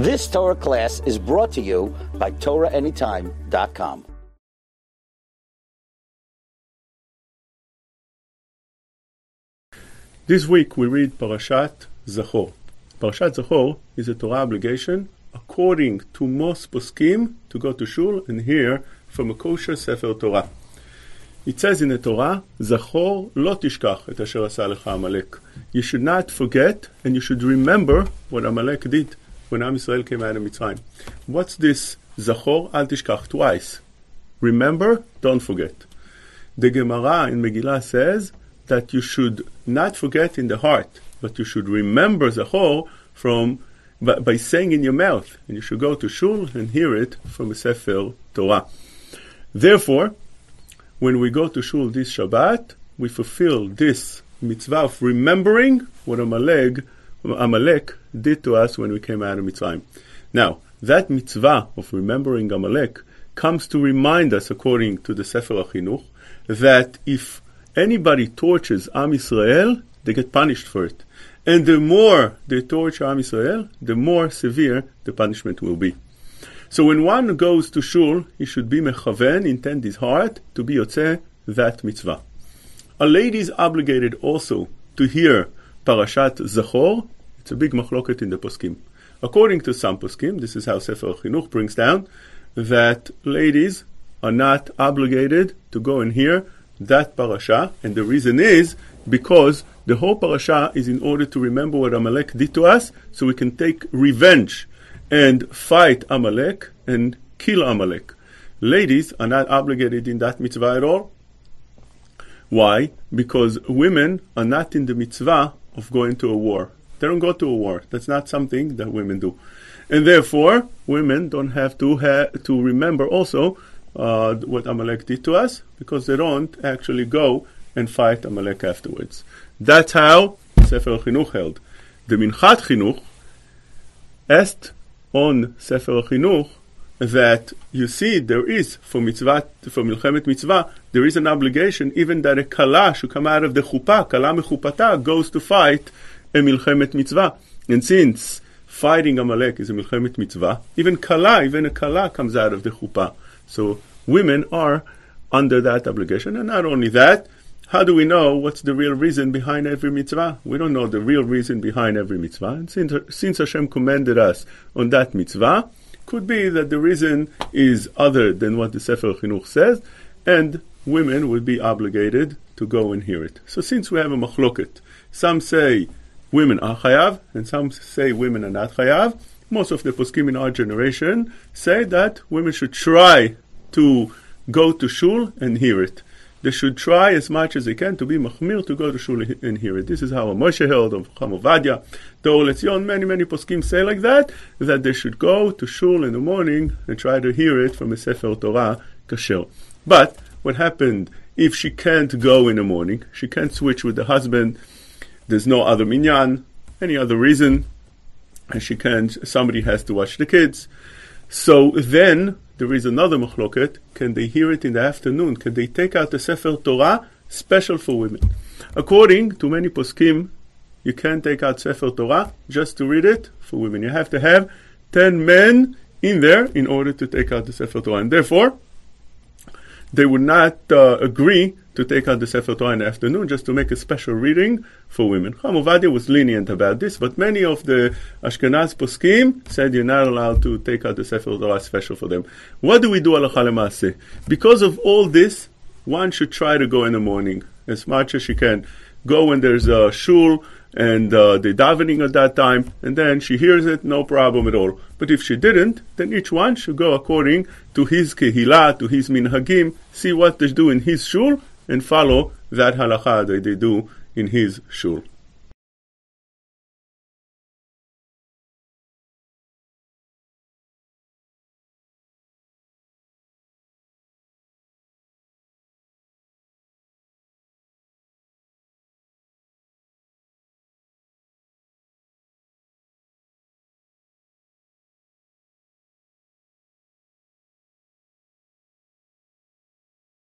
This Torah class is brought to you by TorahAnytime.com. This week we read Parashat Zachor. Parashat Zachor is a Torah obligation according to most poskim to go to shul and hear from a kosher Sefer Torah. It says in the Torah, Zachor lo tishkach et asher asa lecha Amalek. You should not forget and you should remember what Amalek did when Am Yisrael came out of Mitzrayim. What's this Zachor al tishkach twice? Remember, don't forget. The Gemara in Megillah says that you should not forget in the heart, but you should remember Zachor from by, by saying in your mouth, and you should go to shul and hear it from a Sefer Torah. Therefore, when we go to shul this Shabbat, we fulfill this mitzvah of remembering what Amalek, Amalek did to us when we came out of Mitzrayim. Now, that mitzvah of remembering Amalek comes to remind us, according to the Sefer HaChinuch, that if anybody tortures Am Yisrael, they get punished for it. And the more they torture Am Yisrael, the more severe the punishment will be. So when one goes to shul, he should be mechaven, intend his heart, to be yotze that mitzvah. A lady is obligated also to hear Parashat Zachor. It's a big machloket in the poskim. According to some poskim, this is how Sefer Chinuch brings down, that ladies are not obligated to go and hear that parasha, and the reason is because the whole parasha is in order to remember what Amalek did to us, so we can take revenge and fight Amalek and kill Amalek. Ladies are not obligated in that mitzvah at all. Why? Because women are not in the mitzvah of going to a war. They don't go to a war. That's not something that women do. And therefore, women don't have to ha- to remember also uh, what Amalek did to us because they don't actually go and fight Amalek afterwards. That's how Sefer Chinuch held. The Minchat Chinuch asked on Sefer Chinuch that you see there is for mitzvah for milchemet mitzvah there is an obligation even that a kala should come out of the chuppah kala mechupata goes to fight a milchemet mitzvah and since fighting Amalek is a milchemet mitzvah even kala even a kala comes out of the chuppah so women are under that obligation and not only that how do we know what's the real reason behind every mitzvah? We don't know the real reason behind every mitzvah. And since, since Hashem commanded us on that mitzvah, could be that the reason is other than what the Sefer Chinuch says, and women would be obligated to go and hear it. So since we have a machloket, some say women are chayav, and some say women are not chayav, most of the poskim in our generation say that women should try to go to shul and hear it they should try as much as they can to be machmir to go to shul and hear it. This is how a Moshe held of Chacham Ovadia. The Or LeTzion, many, many poskim say like that, that they should go to shul in the morning and try to hear it from a Sefer Torah kasher. But what happened if she can't go in the morning? She can't switch with the husband. There's no other minyan, any other reason, and she can't. Somebody has to watch the kids. So then there is another machloket. Can they hear it in the afternoon? Can they take out the Sefer Torah special for women? According to many poskim, you can't take out Sefer Torah just to read it for women. You have to have ten men in there in order to take out the Sefer Torah, and therefore they would not uh, agree to take out the Sefer Torah in the afternoon just to make a special reading for women. Chacham Ovadia was lenient about this, but many of the Ashkenaz poskim said you're not allowed to take out the Sefer Torah special for them. What do we do? Because of all this, one should try to go in the morning as much as she can. Go when there's a shul and uh, the davening at that time, and then she hears it, no problem at all. But if she didn't, then each one should go according to his kehillah, to his minhagim, see what they do in his shul, and follow that halacha that they do in his shul.